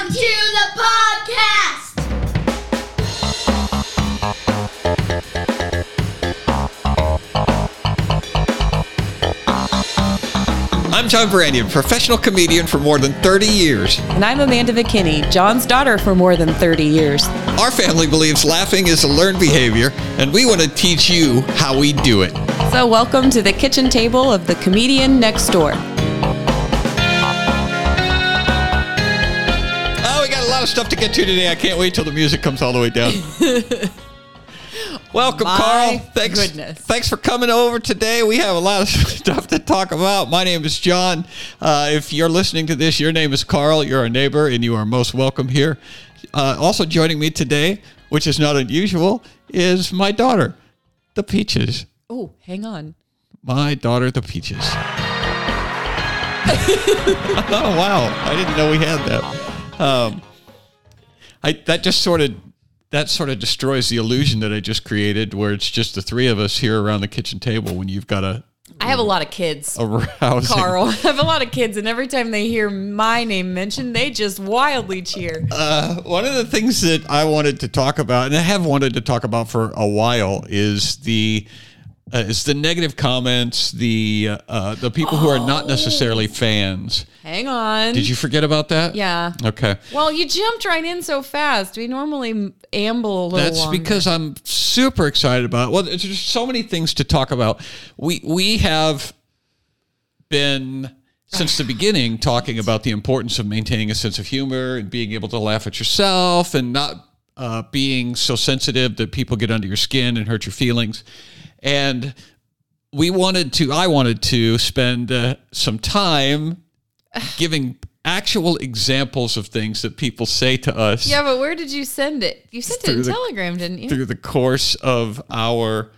Welcome to the podcast. I'm John Branyan, professional comedian for more than 30 years. And I'm Amanda McKinney, John's daughter for more than 30 years. Our family believes laughing is a learned behavior, and we want to teach you how we do it. So, welcome to the kitchen table of the comedian next door. Lot of stuff to get to today. I can't wait till the music comes all the way down. Welcome, My Carl. Thanks, goodness. thanks for coming over today. We have a lot of stuff to talk about. My name is John. Uh, if you're listening to this, your name is Carl. You're a neighbor, and you are most welcome here. Uh, also joining me today, which is not unusual, is my daughter, the Peaches. Oh, hang on. My daughter, the Peaches. oh wow! I didn't know we had that. Um, I that just sort of that sort of destroys the illusion that I just created, where it's just the three of us here around the kitchen table when you've got a I have a lot of kids. a rousing. Carl, I have a lot of kids, and every time they hear my name mentioned, they just wildly cheer. Uh, one of the things that I wanted to talk about, and I have wanted to talk about for a while, is the uh, is the negative comments, the uh, the people who are not necessarily fans. Hang on. Did you forget about that? Yeah. Okay. Well, you jumped right in so fast. We normally amble a little That's longer. because I'm super excited about it. Well, there's just so many things to talk about. We we have been since the beginning talking about the importance of maintaining a sense of humor and being able to laugh at yourself and not uh, being so sensitive that people get under your skin and hurt your feelings. And we wanted to, I wanted to spend uh, some time giving actual examples of things that people say to us Yeah, but where did you send it? You sent it in the- Telegram, didn't you? through the course of our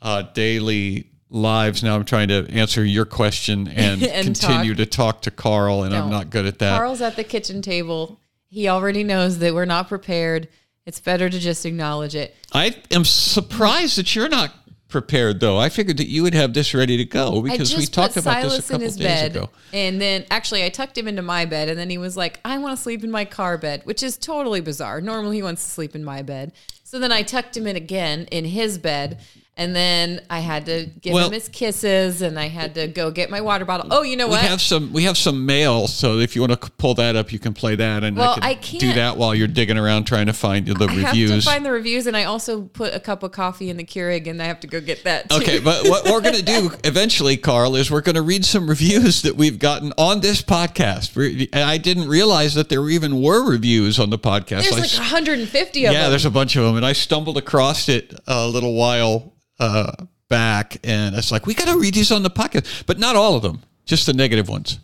uh, daily lives. Now I'm trying to answer your question and, And continue talk. to talk to Carl, and I'm not good at that. Carl's at the kitchen table. He already knows that we're not prepared. It's better to just acknowledge it. I am surprised that you're not prepared, though. I figured that you would have this ready to go because we talked about Silas this a couple in his days bed, ago. and then actually I tucked him into my bed, and then he was like, "I want to sleep in my car bed," which is totally bizarre. Normally he wants to sleep in my bed. So then I tucked him in again in his bed, and then I had to give Well- him his kisses, and I had to go get my water bottle. Oh, you know what? We have some. We have some mail, so if you want to pull that up, you can play that, and Well, I can I do that while you're digging around trying to find the I have reviews. to find the reviews, and I also put a cup of coffee in the Keurig, and I have to go get that. Too. Okay, but what we're going to do eventually, Carl, is we're going to read some reviews that we've gotten on this podcast. And I didn't realize that there even were reviews on the podcast. there's I like 150 of yeah, them. Yeah, there's a bunch of them, and I stumbled across it a little while uh, back, and it's like we got to read these on the podcast, but not all of them. Just the negative ones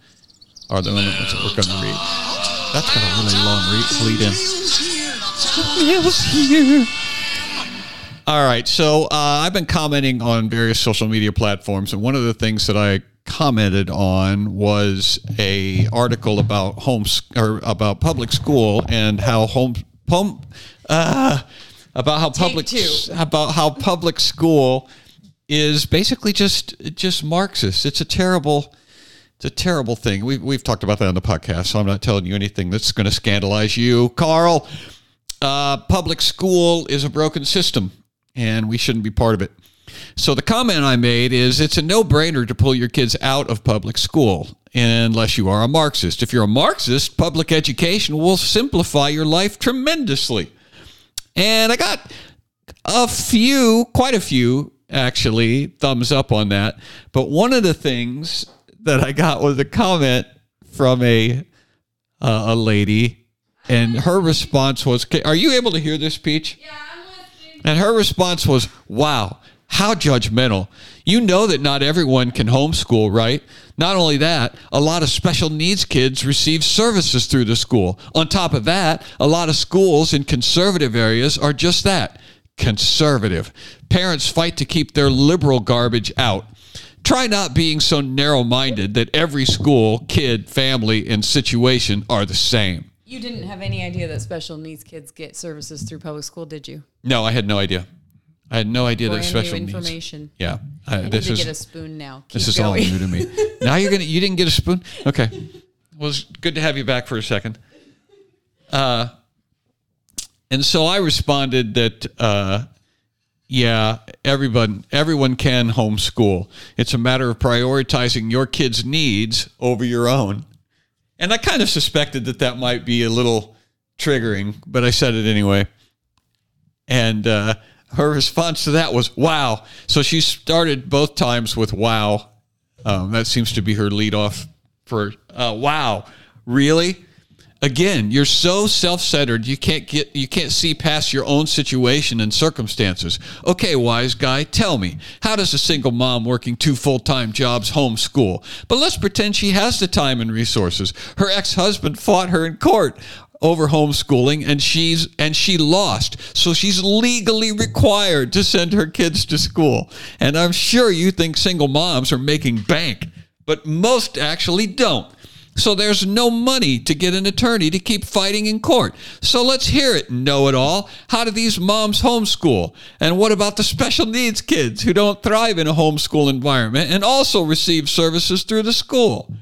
are the only ones that we're going to read. That's got a really long re- lead in. All right. So uh, I've been commenting on various social media platforms, and one of the things that I commented on was a article about homes or about public school and how home home uh, about how public two. about how public school is basically just just Marxist. It's a terrible. It's a terrible thing. We've, we've talked about that on the podcast, so I'm not telling you anything that's going to scandalize you. Carl, uh, public school is a broken system, and we shouldn't be part of it. So the comment I made is it's a no-brainer to pull your kids out of public school unless you are a Marxist. If you're a Marxist, public education will simplify your life tremendously. And I got a few, quite a few actually, thumbs up on that. But one of the things that I got was a comment from a uh, a lady, and her response was, "Are you able to hear this, Peach?" Yeah, I'm listening. And her response was, "Wow." How judgmental. You know that not everyone can homeschool, right? Not only that, a lot of special needs kids receive services through the school. On top of that, a lot of schools in conservative areas are just that conservative. Parents fight to keep their liberal garbage out. Try not being so narrow minded that every school, kid, family, and situation are the same. You didn't have any idea that special needs kids get services through public school, did you? No, I had no idea. I had no idea that Brand special new needs. information. Yeah, I, I need this to is get a spoon now. Keep this is going. all new to me. now you're gonna you didn't get a spoon. Okay, well it's good to have you back for a second. And so I responded that, uh, yeah, everyone everyone can homeschool. It's a matter of prioritizing your kid's needs over your own. And I kind of suspected that that might be a little triggering, but I said it anyway. And uh, her response to that was, "Wow!" So she started both times with "Wow." Um, that seems to be her lead off for uh, "Wow." Really? again you're so self-centered you can't get you can't see past your own situation and circumstances okay wise guy tell me how does a single mom working two full-time jobs homeschool but let's pretend she has the time and resources her ex-husband fought her in court over homeschooling and she's and she lost so she's legally required to send her kids to school and i'm sure you think single moms are making bank but most actually don't so there's no money to get an attorney to keep fighting in court. So let's hear it, know it all. How do these moms homeschool? And what about the special needs kids who don't thrive in a homeschool environment and also receive services through the school?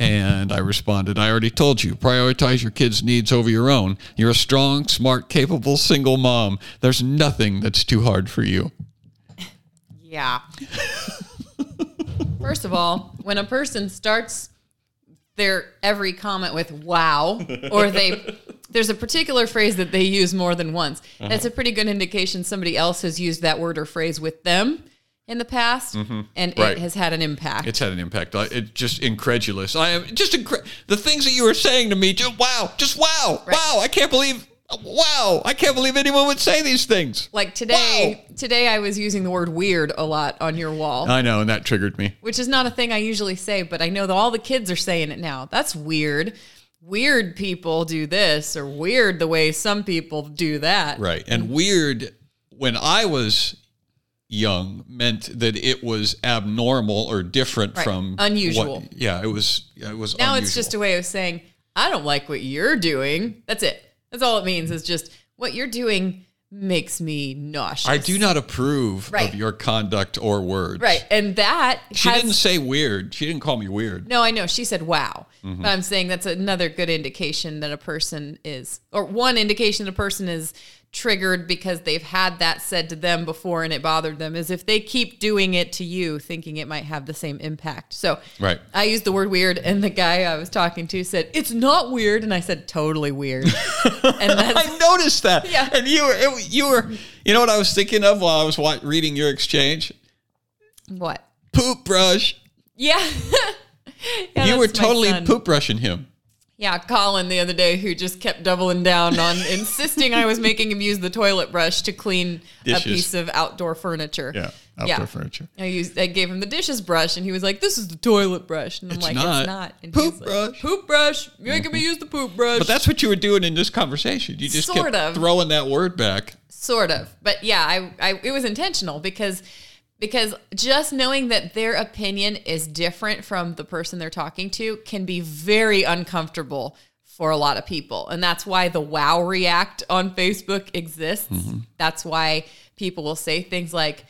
And I responded, I already told you, prioritize your kids' needs over your own. You're a strong, smart, capable single mom. There's nothing that's too hard for you. Yeah. First of all, when a person starts their every comment with wow or they there's a particular phrase that they use more than once. That's a pretty good indication somebody else has used that word or phrase with them in the past mm-hmm. and Right. it has had an impact. It's had an impact. I- It just incredulous. I am just incre- the things that you were saying to me. Just wow, just wow, Right. wow. I can't believe. Wow, I can't believe anyone would say these things. like today, today I was using the word weird a lot on your wall. I know, and that triggered me. which is not a thing I usually say, but I know that all the kids are saying it now. That's weird. Weird people do this, or weird the way some people do that. Right. And weird when I was young meant that it was abnormal or different Right. from Unusual. what- yeah, it was. It was. Now unusual. it's just a way of saying, I don't like what you're doing. That's it. That's all it means is just what you're doing makes me nauseous. I do not approve Right. of your conduct or words. Right. And that She has, didn't say weird. She didn't call me weird. No, I know. She said wow. Mm-hmm. But I'm saying that's another good indication that a person is, or one indication a person is triggered because they've had that said to them before and it bothered them is if they keep doing it to you thinking it might have the same impact. So Right. I used the word weird and the guy I was talking to said, it's not weird. And I said, totally weird. and I noticed that. Yeah. And you were, it, you were, you know what I was thinking of while I was wa- reading your exchange? what? Poop brush. Yeah. Yeah, you were totally son. poop brushing him. Yeah, Colin the other day who just kept doubling down on insisting I was making him use the toilet brush to clean Dishes. a piece of outdoor furniture. Yeah. Outdoor furniture. I used I gave him the dishes brush and he was like, This is the toilet brush. And I'm It's like, not. It's not. And Poop he's like, brush. Poop brush. You're making me use the poop brush. But that's what you were doing in this conversation. You just Sort kept of. throwing that word back. sort of but yeah I, I it was intentional because because just knowing that their opinion is different from the person they're talking to can be very uncomfortable for a lot of people. And that's why the wow react on facebook exists. Mm-hmm. That's why people will say things like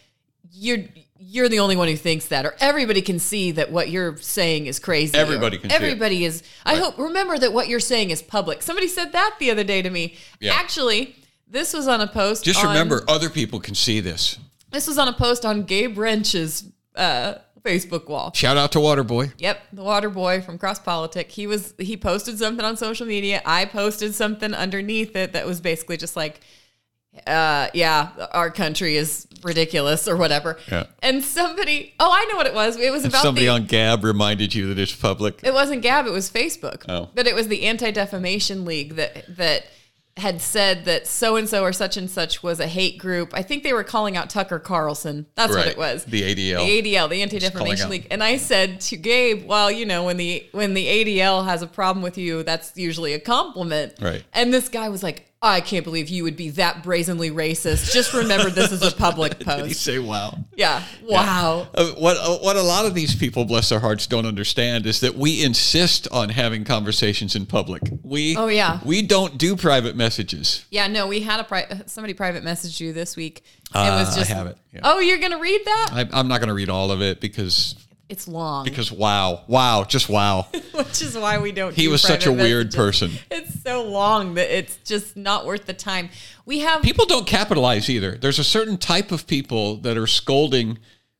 you're you're the only one who thinks that or everybody can see that what you're saying is crazy. Everybody can everybody is i hope remember that what you're saying is public. Somebody said that the other day to me. Yeah. actually this was on a post Just on- remember, other people can see this. This was on a post on Gabe Rench's uh, facebook wall Shout out to Waterboy. Yep, the water boy from Cross Politic. He was he posted something on social media. I posted something underneath it that was basically just like, uh, yeah, our country is ridiculous or whatever. Yeah. And somebody, oh, I know what it was. It was If about somebody the, on Gab reminded you that it's public. it wasn't Gab, it was Facebook. Oh. But it was the Anti Defamation League that that had said that so and so or such and such was a hate group. I think they were calling out Tucker Carlson. That's what it was. The ADL. The ADL, the Anti Defamation. League. And I said to Gabe, well, you know, when the when the ADL has a problem with you, that's usually a compliment. Right. And this guy was like, I can't believe you would be that brazenly racist. Just remember this is a public Did he say wow? Yeah. Wow. Uh, what uh, what a lot of these people, bless their hearts, don't understand is that we insist on having conversations in public. We Oh, yeah. we don't do private messages. Yeah, no, we had a pri- somebody private messaged you this week. Uh, was I have it, yeah. Oh, you're gonna read that? I, I'm not going to read all of it because It's long, because wow, wow, just wow. which is why we don't. He do was such a weird messages. person. It's so long that it's just not worth the time. We have People don't capitalize either. There's a certain type of people that are scolding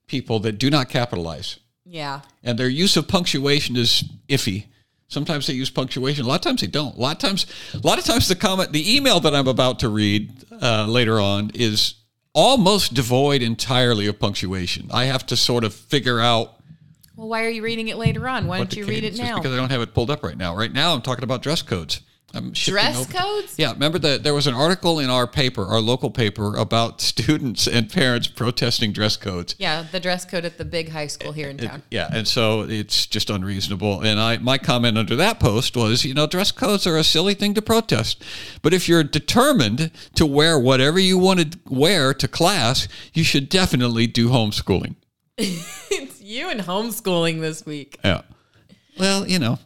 people that do not capitalize. yeah. and their use of punctuation is iffy. Sometimes they use punctuation. A lot of times they don't. A lot of times, a lot of times the comment, the email that I'm about to read uh, later on is almost devoid entirely of punctuation. I have to sort of figure out. Well, why are you reading it later on? Why don't you read it now? Because I don't have it pulled up right now. Right now, I'm talking about dress codes. I'm Dress over- codes? Yeah, remember that there was an article in our paper, our local paper, about students and parents protesting dress codes. Yeah, the dress code at the big high school here in town. Yeah, and so it's just unreasonable. And I my comment under that post was, you know, dress codes are a silly thing to protest. But if you're determined to wear whatever you want to wear to class, you should definitely do homeschooling. you and homeschooling this week. Yeah. Well, you know.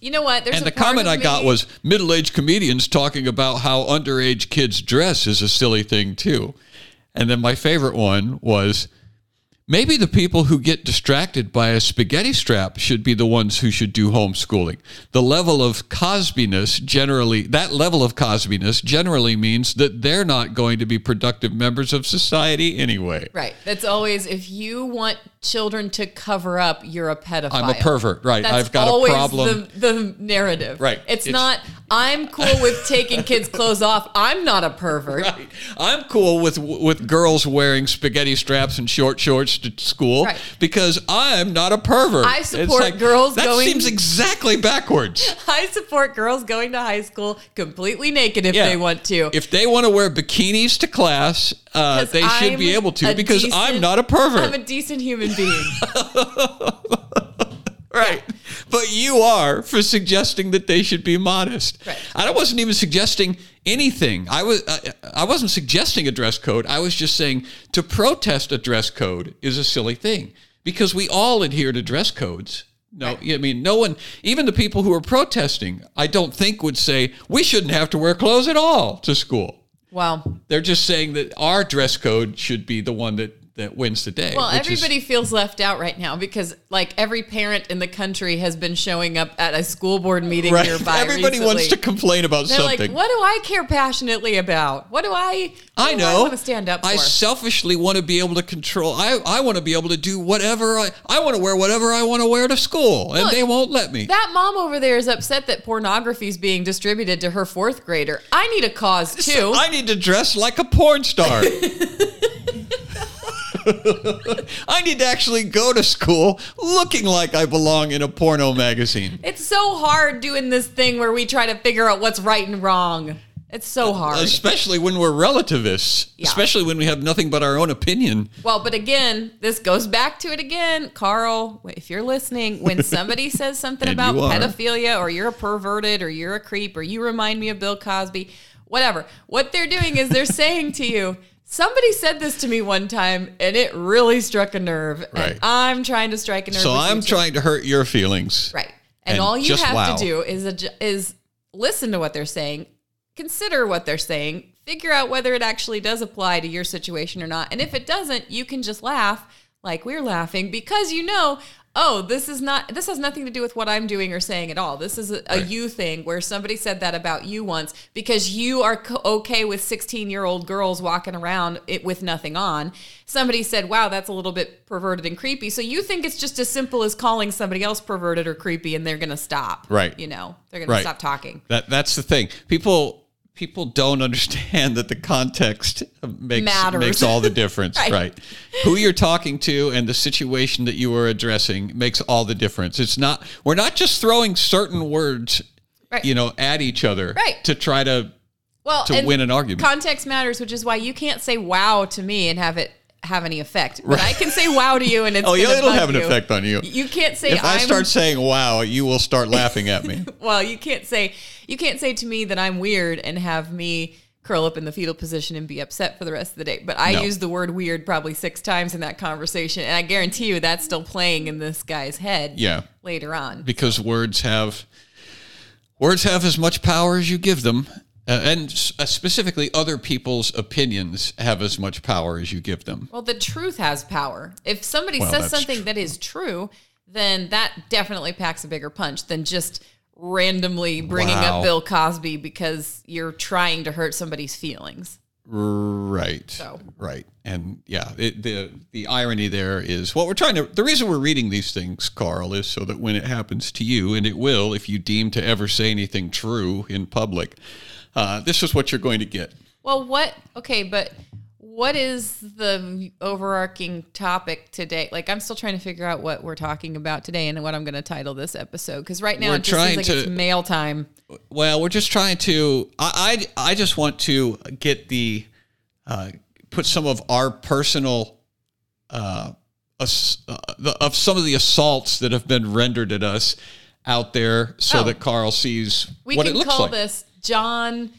You know what? There's And a the comment I got was middle-aged comedians talking about how underage kids dress is a silly thing too. And then my favorite one was maybe the people who get distracted by a spaghetti strap should be the ones who should do homeschooling. The level of Cosbiness generally that level of Cosbiness generally means that they're not going to be productive members of society anyway. Right. That's always if you want children to cover up, you're a pedophile. I'm a pervert, right? That's I've got a problem. The, the narrative. Right. It's, It's- not. I'm cool with taking kids' clothes off. I'm not a pervert. Right. I'm cool with with girls wearing spaghetti straps and short shorts to school Right. because I'm not a pervert. I support girls that going- seems exactly backwards. I support girls going to high school completely naked if Yeah. they want to. If they want to wear bikinis to class, uh, they should be I'm able to because I'm not a pervert. I'm a decent human being. right. But you are for suggesting that they should be modest. Right. I wasn't even suggesting anything. I was I, I wasn't suggesting a dress code. I was just saying to protest a dress code is a silly thing because we all adhere to dress codes. No, I mean no one, even the people who are protesting, I don't think would say we shouldn't have to wear clothes at all to school. well, They're just saying that our dress code should be the one that that wins today. Well, which is- everybody feels left out right now because, like, every parent in the country has been showing up at a school board meeting right. nearby. Everybody wants to complain about They're something. like, "What do I care passionately about? What do I? What I know. I want to stand up for." I selfishly want to be able to control. I, I want to be able to do whatever I I want to wear whatever I want to wear to school, and they won't let me. that mom over there is upset that pornography is being distributed to her fourth grader. I need a cause too. I need to dress like a porn star. I need to actually go to school looking like I belong in a porno magazine. it's so hard doing this thing where we try to figure out what's right and wrong. It's so uh, hard. Especially when we're relativists. Yeah. Especially when we have nothing but our own opinion. Well, but again, this goes back to it again. Carl, if you're listening, when somebody says something about pedophilia or you're a perverted or you're a creep or you remind me of Bill Cosby, whatever, what they're doing is they're saying to you, somebody said this to me one time and it really struck a nerve. Right. And I'm trying to strike a nerve. So I'm trying to hurt your feelings. Right. And, And all you have wow. to do is adju- is listen to what they're saying, consider what they're saying, figure out whether it actually does apply to your situation or not. And if it doesn't, you can just laugh like we're laughing because you know, oh, this is not this has nothing to do with what I'm doing or saying at all. This is a, a Right. you thing where somebody said that about you once because you are co- okay with 16-year-old girls walking around it with nothing on. Somebody said, "Wow, that's a little bit perverted and creepy." So you think it's just as simple as calling somebody else perverted or creepy and they're going to stop. Right. You know, they're going to stop talking. That that's the thing. People people don't understand that the context makes Matters. makes all the difference, Right. right. Who you're talking to and the situation that you are addressing makes all the difference. It's not we're not just throwing certain words Right. you know at each other Right. to try to Well, to win an argument. Context matters, which is why you can't say "wow" to me and have it have any effect. But I can say "wow" to you, and it's Oh, yeah, it'll have an you. effect on you. You can't say If I start saying wow, you will start laughing at me. well, you can't say you can't say to me that I'm weird and have me curl up in the fetal position and be upset for the rest of the day. But I No. used the word weird probably six times in that conversation, and I guarantee you that's still playing in this guy's head. Yeah. Later on. because words have words have as much power as you give them Uh, and uh, specifically, other people's opinions have as much power as you give them. Well, the truth has power. If somebody Well, says something true. that is true, then that definitely packs a bigger punch than just randomly bringing Wow. up Bill Cosby because you're trying to hurt somebody's feelings. Right. So. Right. And yeah, it, the the irony there is what we're trying to. The reason we're reading these things, Carl, is so that when it happens to you, and it will, if you deem to ever say anything true in public, uh, this is what you're going to get. Well, what? Okay, but what is the overarching topic today? Like, I'm still trying to figure out what we're talking about today and what I'm going to title this episode because right now We're it just seems trying like to- it's mail time. Well, we're just trying to. I I, I just want to get the uh, put some of our personal uh, uh, the, of some of the assaults that have been rendered at us out there, so Oh. that Carl sees We what can it looks call like. this John.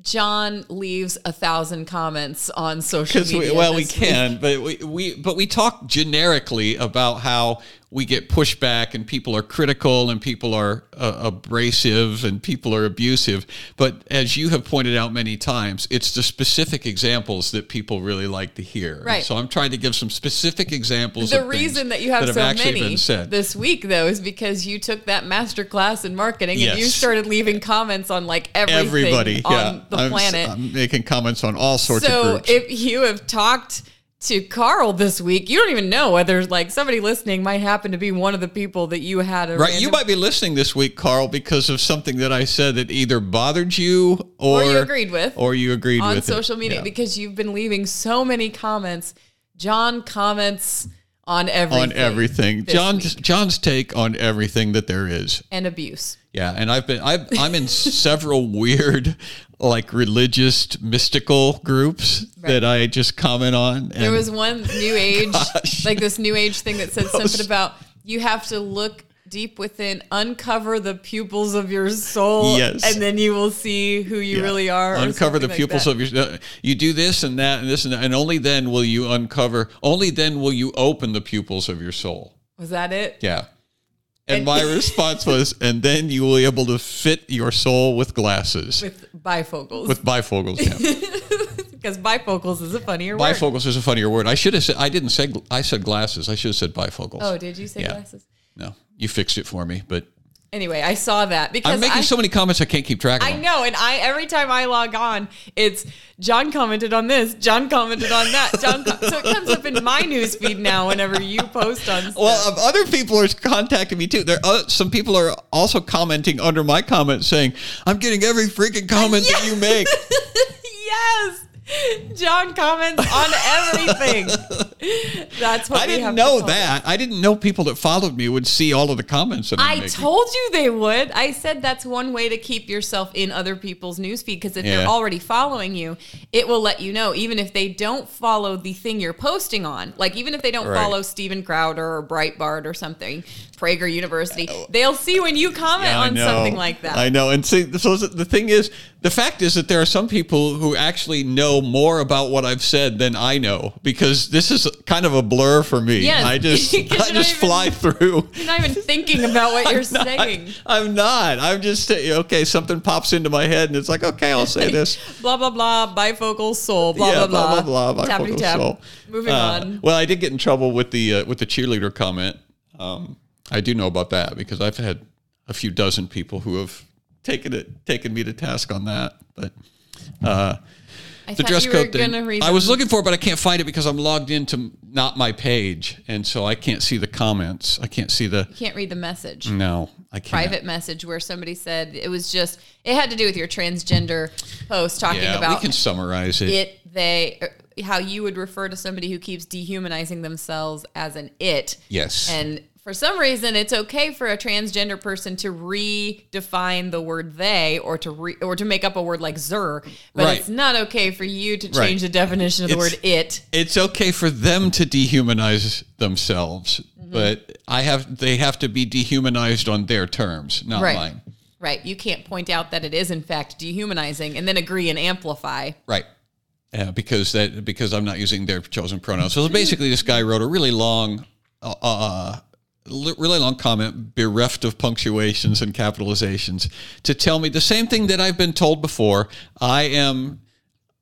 John leaves a thousand comments on social media. we, well, we week. can, but we, we but we talk generically about how we get pushback and people are critical and people are uh, abrasive and people are abusive. But as you have pointed out many times, it's the specific examples that people really like to hear. Right. So I'm trying to give some specific examples. The reason that you have have so actually many this week, though, is because you took that master class in marketing and you started leaving comments on like everything Everybody, on yeah, the I'm, planet. I'm making comments on all sorts of things. so if you have talked to Carl this week, you don't even know whether like somebody listening might happen to be one of the people that you had a Right, you might be listening this week, Carl, because of something that I said that either bothered you or, Or you agreed with or you agreed on it. social media Yeah. because you've been leaving so many comments. John comments on everything. on everything. John's week. John's take on everything that there is. and abuse. Yeah, and I've been I've, I'm in several weird like religious mystical groups that I just comment on. And There was one new age, Gosh. like this new age thing that said something about you have to look deep within, uncover the pupils of your soul, Yes. and then you will see who you yeah, really are. Uncover the like pupils that. of your. Uh, you do this and that and this and that, and only then will you uncover. Only then will you open the pupils of your soul. Was that it? Yeah. And And- my response was, and then you will be able to fit your soul with glasses. With bifocals, With bifocals, yeah. because bifocals is a funnier word. bifocals is a funnier word. I should have said. I didn't say. I said glasses. I should have said bifocals. Oh, did you say Yeah. glasses? No, you fixed it for me. But Anyway, I saw that because I'm making I, so many comments I can't keep track of. I them. know, and I every time I log on, it's John commented on this, John commented on that, John. So it comes up in my news feed now whenever you post on. Stuff. Well, um, other people are contacting me too. There, uh, some people are also commenting under my comments saying, "I'm getting every freaking comment that you make." yes, John comments on everything. That's what I didn't know that. I didn't know people that followed me would see all of the comments that I'm I making. told you they would. I said that's one way to keep yourself in other people's newsfeed because if they're already following you, it will let you know. Even if they don't follow the thing you're posting on, like even if they don't Right. follow Steven Crowder or Breitbart or something, Prager University, uh, they'll see when you comment Yeah, on something like that. I know. And see, so the thing is, the fact is that there are some people who actually know more about what I've said than I know because this is kind of a blur for me. Yes, I just, I just even- fly through. You're not even thinking about what you're not- saying. I'm not. I'm just okay. Something pops into my head, and it's like, okay, I'll say this. Blah blah blah. Bifocal soul. Blah yeah, blah blah. blah blah. Tappity bifocal tap. soul. Moving Uh, on. Well, I did get in trouble with the uh, with the cheerleader comment. Um, I do know about that because I've had a few dozen people who have taken it taken me to task on that. But uh, I the dress code thing, I was looking for it, but I can't find it because I'm logged into not my page, and so I can't see the comments. I can't see the. You can't read the message. No, I can't. private message where somebody said it was just it had to do with your transgender post talking Yeah, about we can summarize it. it they er, how you would refer to somebody who keeps dehumanizing themselves as an it Yes. and for some reason it's okay for a transgender person to redefine the word they or to re, or to make up a word like zer but Right. it's not okay for you to change Right. the definition of the It's- word it it's okay for them to dehumanize themselves, Mm-hmm. but I have they have to be dehumanized on their terms, not Right. mine. right you can't point out that it is in fact dehumanizing and then agree and amplify Right. Yeah, because that because I'm not using their chosen pronouns. So basically, this guy wrote a really long uh, uh, really long comment, bereft of punctuations and capitalizations, to tell me the same thing that I've been told before. I am.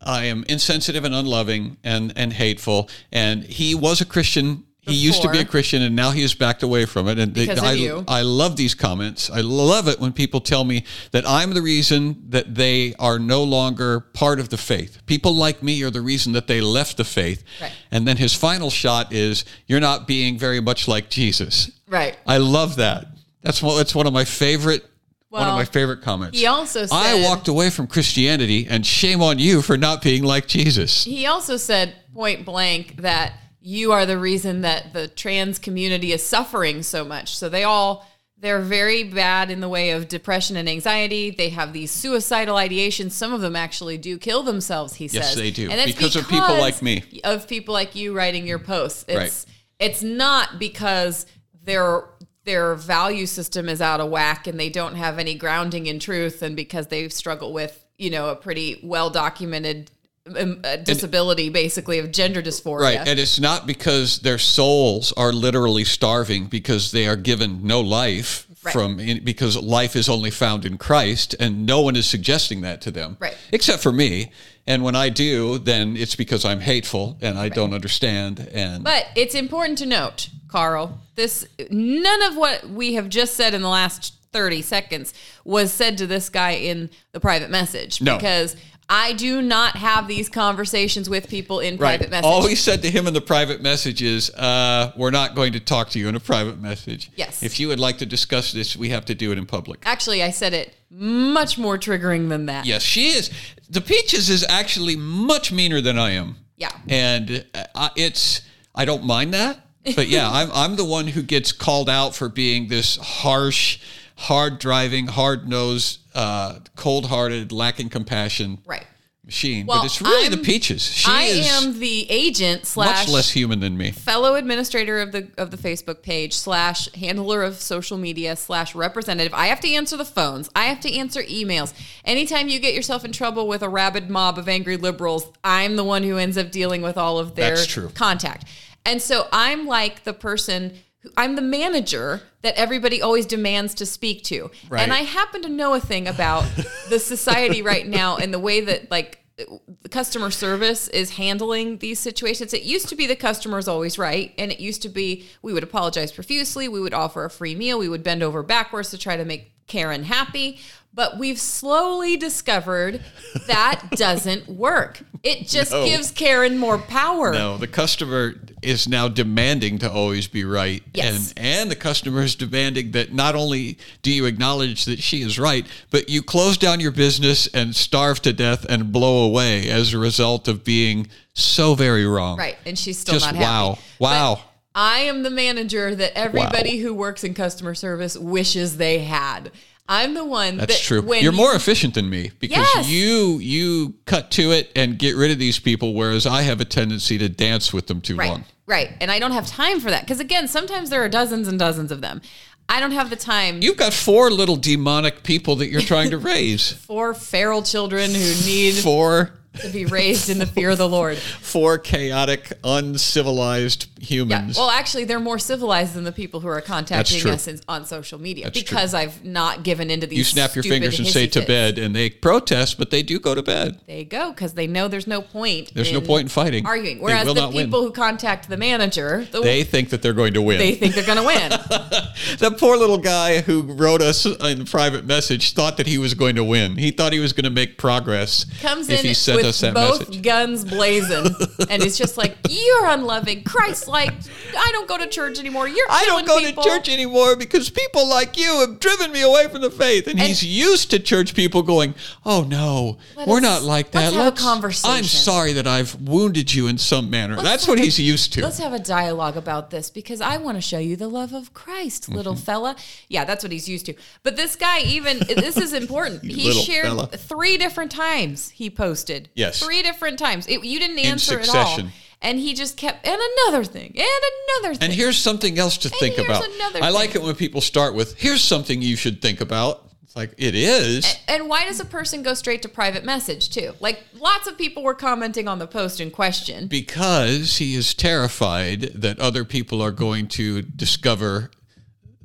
I am insensitive and unloving and, and hateful. And he was a Christian. He used to be a Christian, and now he has backed away from it. And they- I, you. I love these comments. I love it when people tell me that I'm the reason that they are no longer part of the faith. People like me are the reason that they left the faith. Right. And then his final shot is, "You're not being very much like Jesus." Right. I love that. That's one. That's one of my favorite. one of my favorite comments. he also said, I walked away from Christianity, and shame on you for not being like Jesus. He also said point blank that you are the reason that the trans community is suffering so much. So they all they're very bad in the way of depression and anxiety. They have these suicidal ideations. Some of them actually do kill themselves, he Yes, says. they do, And it's because of people like me. Of people like you writing your posts. It's Right. it's not because their their value system is out of whack and they don't have any grounding in truth and because they struggle with, you know, a pretty well documented um, disability basically of gender dysphoria. Right, and it's not because their souls are literally starving because they are given no life Right. from in, because life is only found in Christ, and no one is suggesting that to them, Right. Except for me. And when I do, then it's because I'm hateful and I don't understand. And But it's important to note, Carl, this none of what we have just said in the last 30 seconds was said to this guy in the private message No. because I do not have these conversations with people in right, private message. all he said to him in the private message is, uh, "We're not going to talk to you in a private message. Yes. if you would like to discuss this, we have to do it in public." Actually, I said it much more triggering than that. Yes, she is. The Peaches is actually much meaner than I am. Yeah. and uh, it's I don't mind that, but yeah, I'm I'm the one who gets called out for being this harsh, hard driving, hard nosed, uh, cold hearted, lacking compassion Right. machine. Well, but it's really the I'm- Peaches. She I is am the agent slash much less human than me. fellow administrator of the of the Facebook page slash handler of social media slash representative. I have to answer the phones. I have to answer emails. Anytime you get yourself in trouble with a rabid mob of angry liberals, I'm the one who ends up dealing with all of their That's true. contact. And so I'm like the person I'm the manager that everybody always demands to speak to. Right. And I happen to know a thing about the society right now and the way that like the customer service is handling these situations. It used to be the customer's always right. And it used to be we would apologize profusely, we would offer a free meal, we would bend over backwards to try to make Karen happy. But we've slowly discovered that doesn't work. It just No. gives Karen more power. No, the customer is now demanding to always be right. Yes. And and the customer is demanding that not only do you acknowledge that she is right, but you close down your business and starve to death and blow away as a result of being so very wrong. Right. And she's still Just not happy. wow. Wow. I am the manager that everybody who works in customer service wishes they had. I'm the one That's that true. You're you- more efficient than me because Yes. you you cut to it and get rid of these people, whereas I have a tendency to dance with them too Right. long. Right. And I don't have time for that. Because again, sometimes there are dozens and dozens of them. I don't have the time You've got four little demonic people that you're trying to raise. four feral children who need Four to be raised in the fear of the Lord. four chaotic, uncivilized Yeah. humans. Well, actually, they're more civilized than the people who are contacting us in, on social media That's because I've not given into these. you snap your fingers and say to fits. bed, and they protest, but they do go to bed. They go because they know there's no point. There's no point in fighting. arguing. Whereas the not win. people who contact the manager, the, They think that they're going to win. they think they're going to win. the poor little guy who wrote us in private message thought that he was going to win. He thought he was going to make progress Comes if in he sent with us both message. guns blazing, and it's just like you're unloving, Christ-like. I don't go to church anymore. You're I don't go people. to church anymore because people like you have driven me away from the faith. And, he's used to church people going, "Oh no, we're us- not like that. let's have a conversation." I'm sorry that I've wounded you in some manner." That's what he's used to. Let's have a dialogue about this because I want to show you the love of Christ, little Mm-hmm. fella. Yeah, that's what he's used to. But this guy, even this is important. he shared fella. three different times. He posted. Yes. three different times. It, you didn't answer at all, and he just kept and another thing and another thing. And here's something else to think here's about. I like thing. it when people start with, "Here's something you should think about." It's like it is. And why does a person go straight to private message too? Like lots of people were commenting on the post in question. because he is terrified that other people are going to discover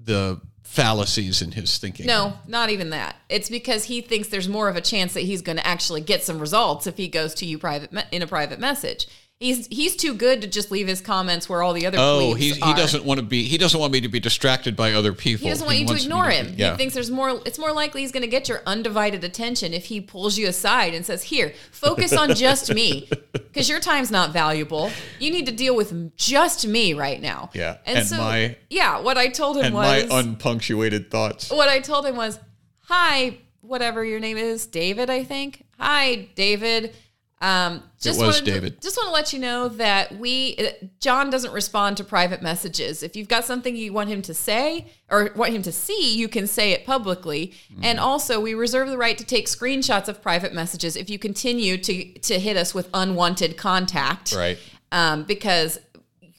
the fallacies in his thinking. No, not even that. It's because he thinks there's more of a chance that he's going to actually get some results if he goes to you private me- in a private message. He's he's too good to just leave his comments where all the other Oh, he he doesn't want to be. He doesn't want me to be distracted by other people. He doesn't want you to ignore be- him. Yeah. He thinks there's more. It's more likely he's going to get your undivided attention if he pulls you aside and says, "Here, focus on just me, because your time's not valuable. You need to deal with just me right now." Yeah, and, and so my- yeah, what I told him and was my unpunctuated thoughts. what I told him was, "Hi, whatever your name is, David, I think. Hi, David. Um, just was wanted to- David. just want to let you know that we uh, John doesn't respond to private messages. If you've got something you want him to say or want him to see, you can say it publicly. Mm-hmm. And also, we reserve the right to take screenshots of private messages if you continue to to hit us with unwanted contact. Right. Um, because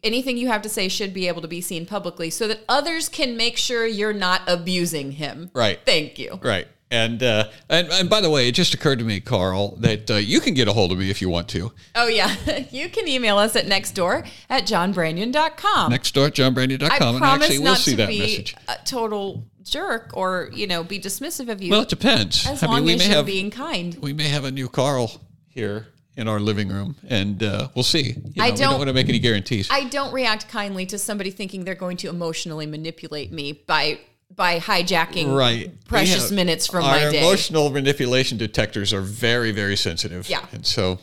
anything you have to say should be able to be seen publicly so that others can make sure you're not abusing him. Right. Thank you. Right. And, uh, and and by the way, it just occurred to me, Carl, that uh, you can get a hold of me if you want to. Oh, yeah. you can email us at nextdoor at johnbranyan.com. Next door at johnbranyan.com, I and actually we'll see to that be message. a total jerk or, you know, be dismissive of you Well, it depends. as I long mean, we as may you're have being kind. we may have a new Carl here in our living room, and uh, we'll see. You I know, we don't- don't want to make any guarantees. I don't react kindly to somebody thinking they're going to emotionally manipulate me by by hijacking right. precious have- minutes from my day. emotional manipulation detectors are very, very sensitive. Yeah. And so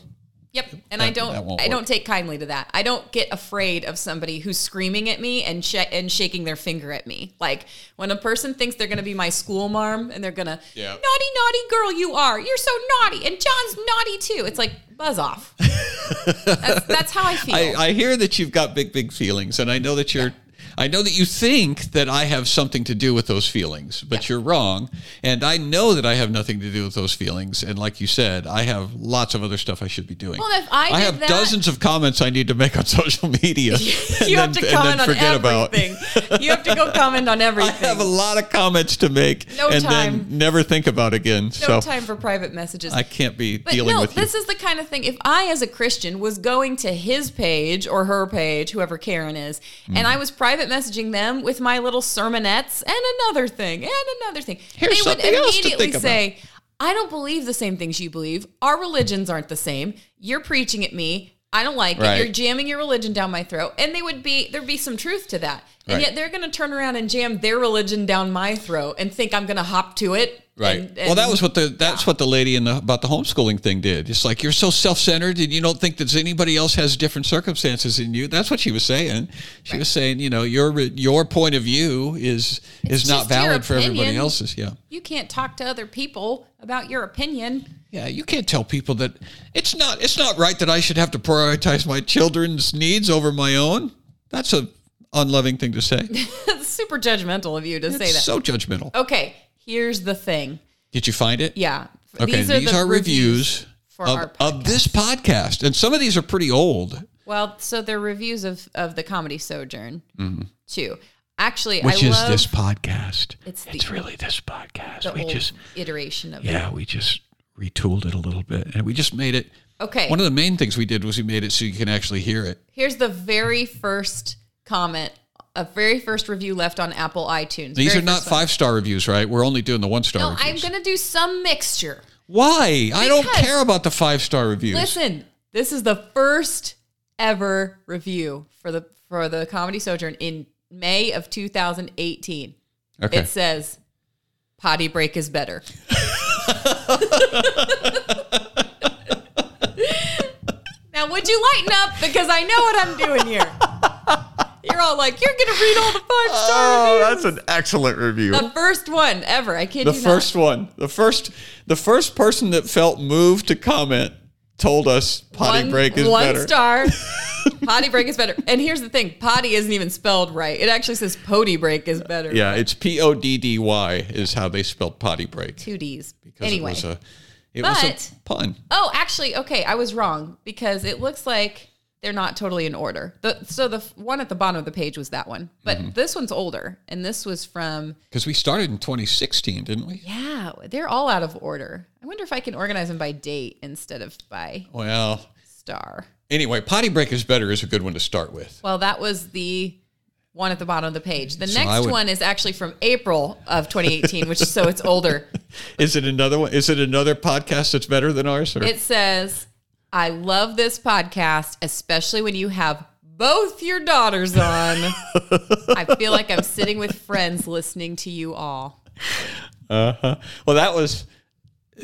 Yep, and I That- that don't. I don't take kindly to that. I don't get afraid of somebody who's screaming at me and sh- and shaking their finger at me. Like when a person thinks they're going to be my school marm and they're going to Yeah. naughty naughty girl you are. You're so naughty, and John's naughty too. It's like buzz off. that's, that's how I feel. I, I hear that you've got big, big feelings, and I know that you're. I know that you think that I have something to do with those feelings, but you're wrong. And I know that I have nothing to do with those feelings. And like you said, I have lots of other stuff I should be doing. Well, if I did have that- dozens of comments I need to make on social media. you have to comment on everything. you have to go comment on everything. I have a lot of comments to make No and time. then never think about again. no so time for private messages. I can't be But dealing no, with you. this is the kind of thing. If I, as a Christian, was going to his page or her page, whoever Karen is, Mm. and I was private messaging them with my little sermonettes and another thing and another thing, Here's they would something else to immediately say, I don't believe the same things you believe. Our religions aren't the same. You're preaching at me. I don't like Right. it. You're jamming your religion down my throat. And they would be, there'd be some truth to that. And Right. yet they're going to turn around and jam their religion down my throat and think I'm going to hop to it. Right. and- well, that was what the that's what the lady in the about the homeschooling thing did. It's like you're so self-centered and you don't think that anybody else has different circumstances in you. That's what she was saying. She was saying, you know, your your point of view is is not valid for everybody else's. Yeah. You can't talk to other people about your opinion. Yeah, you can't tell people that it's not it's not right that I should have to prioritize my children's needs over my own. That's a unloving thing to say. It's super judgmental of you to say that. so judgmental. okay, here's the thing. Did you find it? Yeah. Okay, these are, reviews, for of, of this podcast, and some of these are pretty old. Well, so they're reviews of, of the comedy sojourn too. Actually, Mm-hmm. which I is love this podcast. It's It's, really this podcast. the we just iteration of it. yeah, we just retooled it a little bit, and we just made it. Okay. One of the main things we did was we made it so you can actually hear it. Here's the very first comment, a very first review left on Apple iTunes. These Very are not five star reviews, right? We're only doing the one star No, I'm gonna do some mixture. Why? I don't care about the five star reviews. Listen, this is the first ever review for the for the Comedy Sojourn in May of 2018. okay. It says potty break is better. now would you lighten up because I know what I'm doing here. You're all like, you're gonna read all the five star oh, reviews. that's an excellent review. The first one ever. I kid the you first one the first the first person that felt moved to comment told us potty One- break is one better star. potty break is better. And here's the thing: potty isn't even spelled right. It actually says potty break is better. yeah it's p-o-d-d-y is how they spelled potty break two D's. because Anyway, it was a it was But- a pun oh, actually, okay, I was wrong because it looks like they're not totally in order. The, so the one at the bottom of the page was that one, but Mm-hmm. this one's older, and this was from because we started in 2016 didn't we yeah, they're all out of order. I wonder if I can organize them by date instead of by well star. anyway potty break is better is a good one to start with Well, that was the one at the bottom of the page. The I next would- one is actually from April of 2018, which is so it's older. Is it another one? Is it another podcast that's better than ours? Or? It says, I love this podcast, especially when you have both your daughters on. I feel like I'm sitting with friends listening to you all. Uh-huh. Well, that was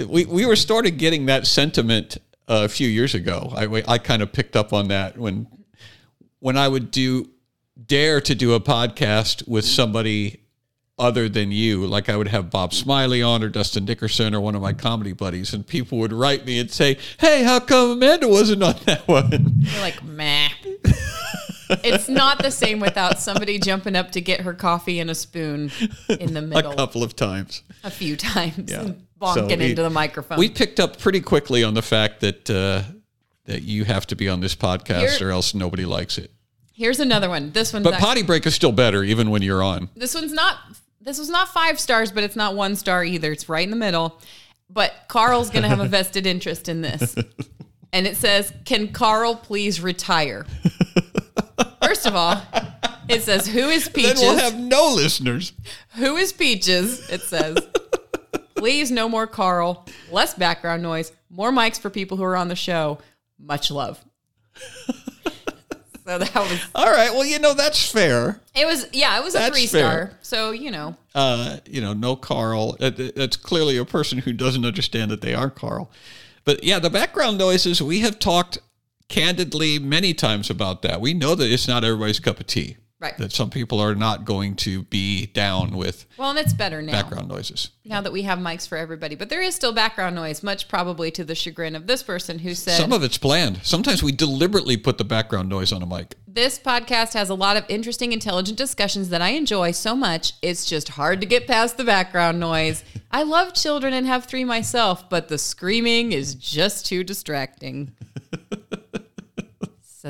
we we were started getting that sentiment uh, a few years ago. I I kind of picked up on that when when I would do dare to do a podcast with somebody other than you, like I would have Bob Smiley on or Dustin Nickerson or one of my comedy buddies, and people would write me and say, "Hey, how come Amanda wasn't on that one?" You're like, meh. it's not the same without somebody jumping up to get her coffee and a spoon in the middle a, couple of times. A few times Yeah. bonking So we- into the microphone. We picked up pretty quickly on the fact that uh, that you have to be on this podcast You're- or else nobody likes it. Here's another one. This one's But potty break is still better, even when you're on. this one's not this was not five stars, but it's not one star either. It's right in the middle. But Carl's gonna have a vested interest in this. And it says, Can Carl please retire? First of all, it says, Who is Then Peaches? we'll have no listeners. Who is Peaches? It says. Please, no more Carl. Less background noise. More mics for people who are on the show. Much love. So that was All right. Well, you know that's fair. it. Was yeah, it was a That's three star. fair. So you know, Uh, you know, no Carl. Th- That's clearly a person who doesn't understand that they are Carl. But yeah, the background noises. We have talked candidly many times about that. We know that it's not everybody's cup of tea. Right. That some people are not going to be down with well, and it's better now. background noises. now that we have mics for everybody. But there is still background noise, much probably to the chagrin of this person who said Some of it's planned. Sometimes we deliberately put the background noise on a mic. this podcast has a lot of interesting, intelligent discussions that I enjoy so much. It's just hard to get past the background noise. I love children and have three myself, but the screaming is just too distracting.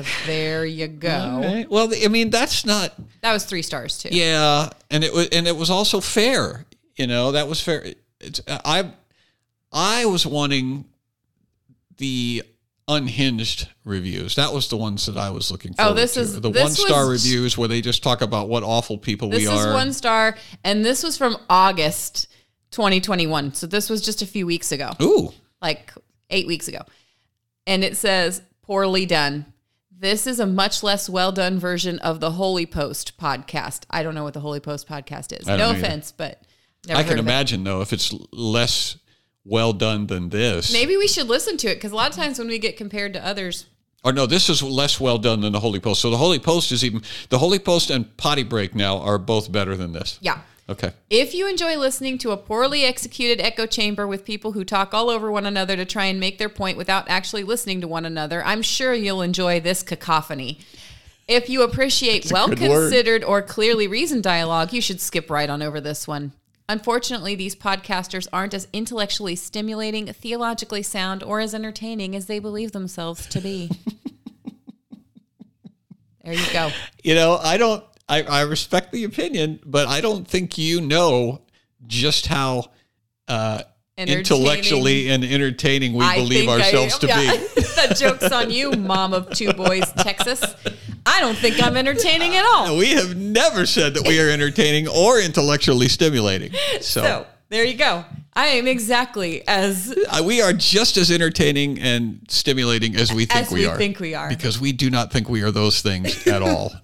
so there you go. Okay. Well, I mean, that's not. That was three stars too. Yeah, and it was and it was also fair. You know, that was fair. It's uh, I I was wanting the unhinged reviews. That was the ones that I was looking for. Oh, this is- the this one star was- reviews where they just talk about what awful people This we is are. one star, and this was from August 2021. So this was just a few weeks ago. Ooh, like eight weeks ago. And it says, poorly done. This is a much less well done version of the Holy Post podcast. I don't know what the Holy Post podcast is. No either. offense, but I can of it. imagine though if it's less well done than this. Maybe we should listen to it because a lot of times when we get compared to others, Or no, this is less well done than the Holy Post. So the Holy Post is even the Holy Post and Potty Break now are both better than this. yeah. Okay. If you enjoy listening to a poorly executed echo chamber with people who talk all over one another to try and make their point without actually listening to one another, I'm sure you'll enjoy this cacophony. If you appreciate well considered or clearly reasoned dialogue, you should skip right on over this one. Unfortunately, these podcasters aren't as intellectually stimulating, theologically sound, or as entertaining as they believe themselves to be. there you go. You know, I don't. I, I respect the opinion, but I don't think you know just how uh, intellectually and entertaining we believe I ourselves am. to Yeah. be. that joke's on you, mom of two boys, Texas. I don't think I'm entertaining at all. We have never said that we are entertaining or intellectually stimulating. So, So there you go. I am exactly as uh, we are just as entertaining and stimulating as we think As we, we are. think we are. Because we do not think we are those things at all.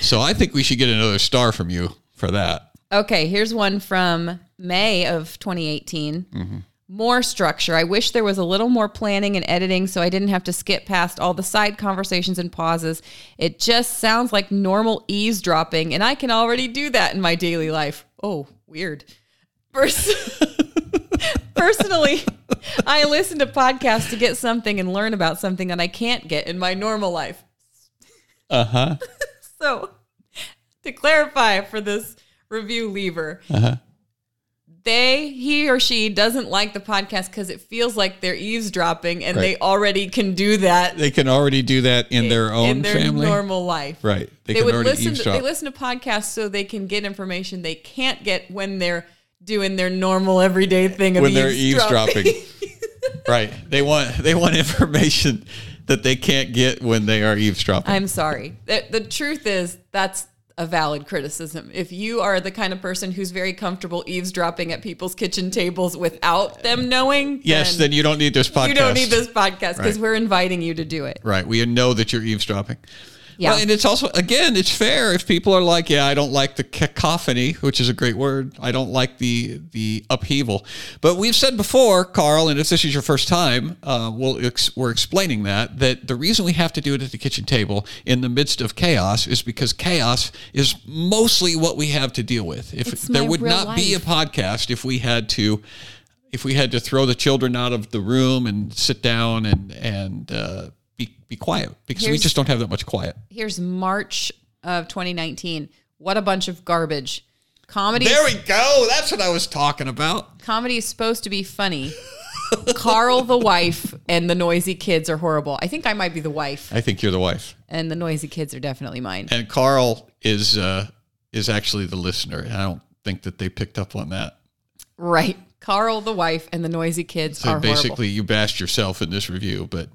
so I think we should get another star from you for that. okay. Here's one from May of 2018. Mm-hmm. More structure. I wish there was a little more planning and editing so I didn't have to skip past all the side conversations and pauses. It just sounds like normal eavesdropping, and I can already do that in my daily life. Oh, weird. Pers- Personally, I listen to podcasts to get something and learn about something that I can't get in my normal life. Uh huh. So, to clarify for this review lever, Uh-huh. they, he or she doesn't like the podcast because it feels like they're eavesdropping and they already can do that They can already do that in their own in their family. normal life. Right. They, They, can would listen. To, they listen to podcasts so they can get information they can't get when they're doing their normal everyday thing of when they're eavesdropping. eavesdropping. right. They want they want information that they can't get when they are eavesdropping. I'm sorry. The, the truth is that's a valid criticism. If you are the kind of person who's very comfortable eavesdropping at people's kitchen tables without them knowing, yes, then you don't need this podcast. you don't need this podcast because Right. we're inviting you to do it. Right. We know that you're eavesdropping. Yeah. Well, and it's also again, it's fair if people are like, yeah, I don't like the cacophony, which is a great word. I don't like the the upheaval. But we've said before, Carl, and if this is your first time, uh, we'll ex- we're explaining that that the reason we have to do it at the kitchen table in the midst of chaos is because chaos is mostly what we have to deal with. If It's there would not be a podcast if we had to if we had to throw the children out of the room and sit down and and uh, be be quiet because we just don't have that much quiet. Here's March of 2019. What a bunch of garbage. Comedy. There we go. That's what I was talking about. comedy is supposed to be funny. Carl, the wife, and the noisy kids are horrible. I think I might be the wife, I think you're the wife, and the noisy kids are definitely mine. and Carl is uh, is actually the listener. I don't think that they picked up on that. Right. Carl, the wife, and the noisy kids So are basically, horrible. you bashed yourself in this review, but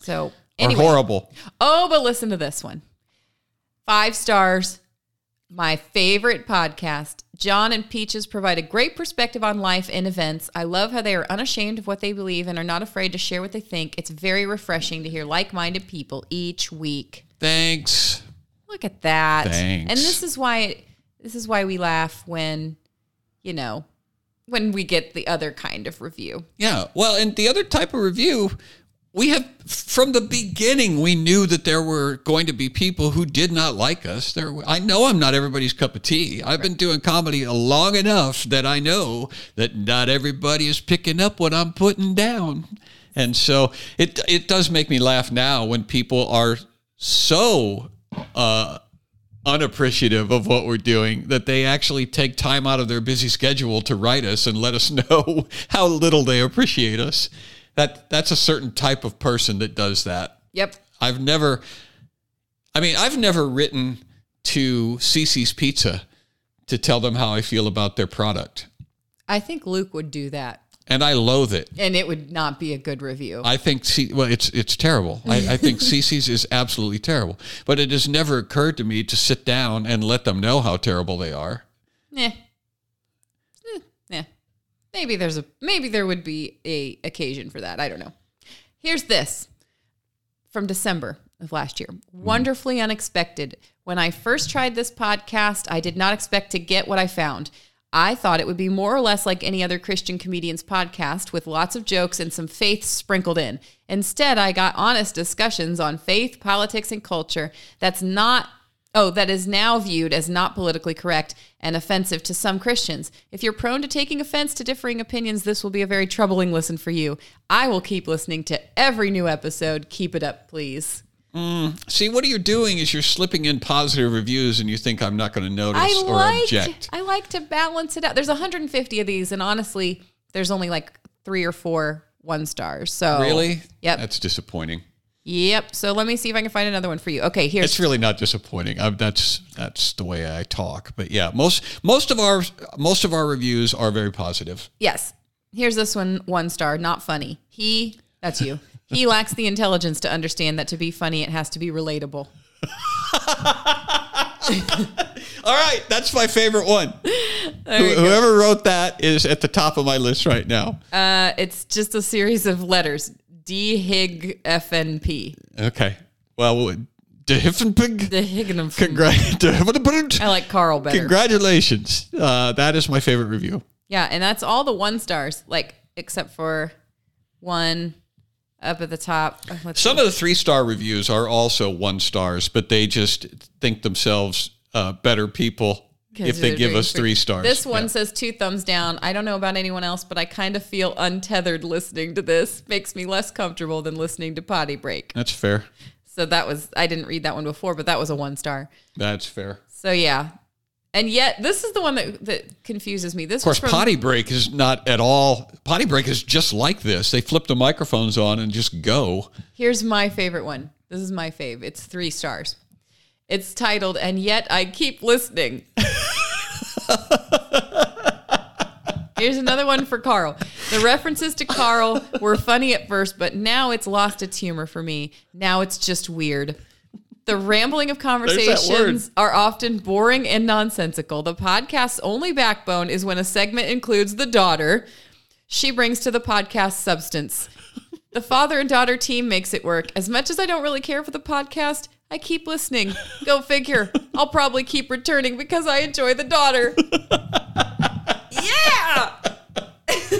So anyway, horrible. oh, but listen to this one. Five stars. My favorite podcast. John and Peaches provide a great perspective on life and events. I love how they are unashamed of what they believe and are not afraid to share what they think. It's very refreshing to hear like-minded people each week. Thanks. Look at that. Thanks. And this is why this is why we laugh when, you know, when we get the other kind of review. Yeah. Well, and the other type of review, we have from the beginning we knew that there were going to be people who did not like us. There, I know I'm not everybody's cup of tea. I've been doing comedy long enough that I know that not everybody is picking up what I'm putting down. And so it it does make me laugh now when people are so uh, unappreciative of what we're doing that they actually take time out of their busy schedule to write us and let us know how little they appreciate us. That that's a certain type of person that does that. Yep. I've never I mean, I've never written to CiCi's Pizza to tell them how I feel about their product. I think Luke would do that. And I loathe it. And it would not be a good review. I think C- well, it's it's terrible. I, I think CiCi's is absolutely terrible. But it has never occurred to me to sit down and let them know how terrible they are. Eh. Eh. Maybe there's a maybe there would be a occasion for that. I don't know. Here's this from December of last year. Hmm. Wonderfully unexpected. When I first tried this podcast, I did not expect to get what I found. I thought it would be more or less like any other Christian comedians podcast with lots of jokes and some faith sprinkled in. Instead, I got honest discussions on faith, politics, and culture that's not Oh, that is now viewed as not politically correct and offensive to some Christians. If you're prone to taking offense to differing opinions, this will be a very troubling listen for you. I will keep listening to every new episode. Keep it up, please. Mm. See, what you're doing is you're slipping in positive reviews, and you think I'm not going to notice I or like object. I like to balance it out. There's 150 of these, and honestly, there's only like three or four one stars. So Really? Yep. That's disappointing. Yep. So let me see if I can find another one for you. Okay, here. It's really not disappointing. i that's that's the way I talk. But yeah, most most of our most of our reviews are very positive. Yes. Here's this one, one star, not funny. He, that's you. He lacks the intelligence to understand that to be funny, it has to be relatable. All right, that's my favorite one. Go. Whoever wrote that is at the top of my list right now. Uh, it's just a series of letters. D Hig FNP. Okay. Well, Diffenpig. The Higginum. Congra- I like Carl better. Congratulations. Uh, that is my favorite review. yeah, and that's all the one stars, like except for one up at the top. Uh, let's Some of the three star reviews are also one stars, but they just think themselves uh, better people if they give us three stars. This one Yeah. says two thumbs down. I don't know about anyone else, but I kind of feel untethered listening to this. Makes me less comfortable than listening to Potty Break. That's fair. So that was I didn't read that one before, but that was a one star. That's fair. So yeah. And yet this is the one that, that confuses me. This Of course, from, Potty Break is not at all. Potty Break is just like this. They flip the microphones on and just go. Here's my favorite one. This is my fave. It's three stars. It's titled "And Yet I Keep Listening." Here's another one for Carl. The references to Carl were funny at first, but now it's lost its humor for me. Now it's just weird. The rambling of conversations are often boring and nonsensical. The podcast's only backbone is when a segment includes the daughter. She brings to the podcast substance. The father and daughter team makes it work. As much as I don't really care for the podcast, I keep listening. Go figure. I'll probably keep returning because I enjoy the daughter. yeah.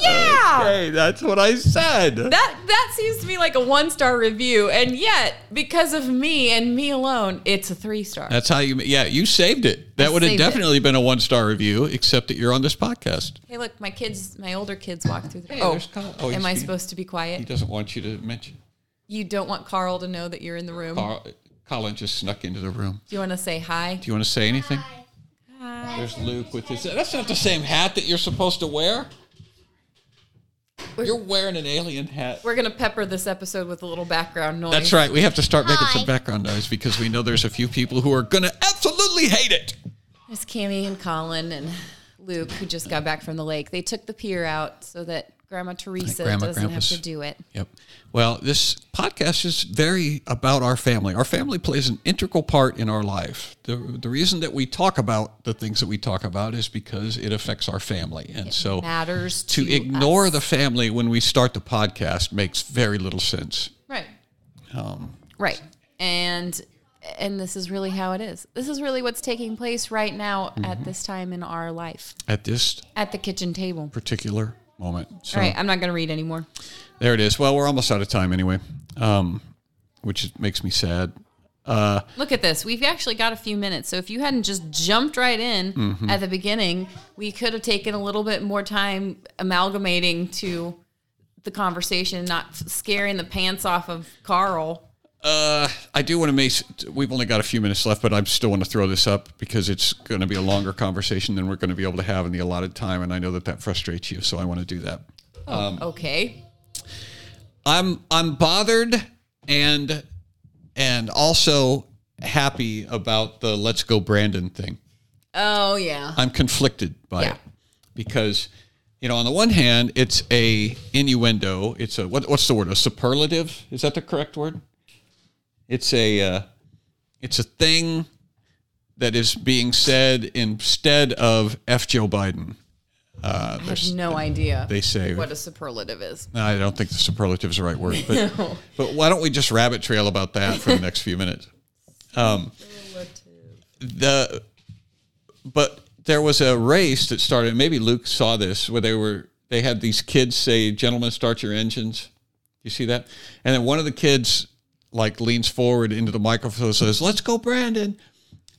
yeah. Hey, that's what I said. That that seems to be like a one star review, and yet because of me and me alone, it's a three star. That's how you. Yeah, you saved it. That I would have saved it. definitely been a one star review, except that you're on this podcast. Hey, look, my kids, my older kids walk through the. Hey, oh. Oh, am I supposed to be quiet? He doesn't want you to mention. You don't want Carl to know that you're in the room. Carl, Colin just snuck into the room. Do you want to say hi? Do you want to say anything? Hi. There's Luke with his. That's not the same hat that you're supposed to wear. You're wearing an alien hat. We're gonna pepper this episode with a little background noise. That's right. We have to start making some background noise because we know there's a few people who are going to absolutely hate it. There's Cammy and Colin and Luke who just got back from the lake. They took the pier out so that Grandma Teresa Grandma, doesn't Grandpa's- have to do it. Yep. Well, this podcast is very about our family. Our family plays an integral part in our life. The, the reason that we talk about the things that we talk about is because it affects our family. And so Matters to to, ignore us. the family when we start the podcast makes very little sense. right, Um, right, and and this is really how it is. This is really what's taking place right now Mm-hmm. at this time in our life at this at the kitchen table. particular moment. So All right, I'm not going to read anymore. there it is. Well, we're almost out of time anyway, um, which makes me sad. Uh, Look at this. We've actually got a few minutes. So if you hadn't just jumped right in Mm-hmm. at the beginning, we could have taken a little bit more time amalgamating to the conversation, not scaring the pants off of Carl. Uh, I do want to make. We've only got a few minutes left, but I still want to throw this up because it's going to be a longer conversation than we're going to be able to have in the allotted time, and I know that that frustrates you. So I want to do that. Um, okay. I'm I'm bothered and and also happy about the "Let's Go Brandon" thing. Oh yeah. I'm conflicted by Yeah. it because you know on the one hand it's a innuendo. It's a what, what's the word? A superlative? Is that the correct word? It's a uh, it's a thing that is being said instead of F Joe Biden. Uh, I have no idea they say what a superlative is. I don't think the superlative is the right word, but but why don't we just rabbit trail about that for the next few minutes? Um, the but there was a race that started. Maybe Luke saw this where they were they had these kids say, "Gentlemen, start your engines." Do you see that? And then one of the kids like leans forward into the microphone and says, "Let's go, Brandon."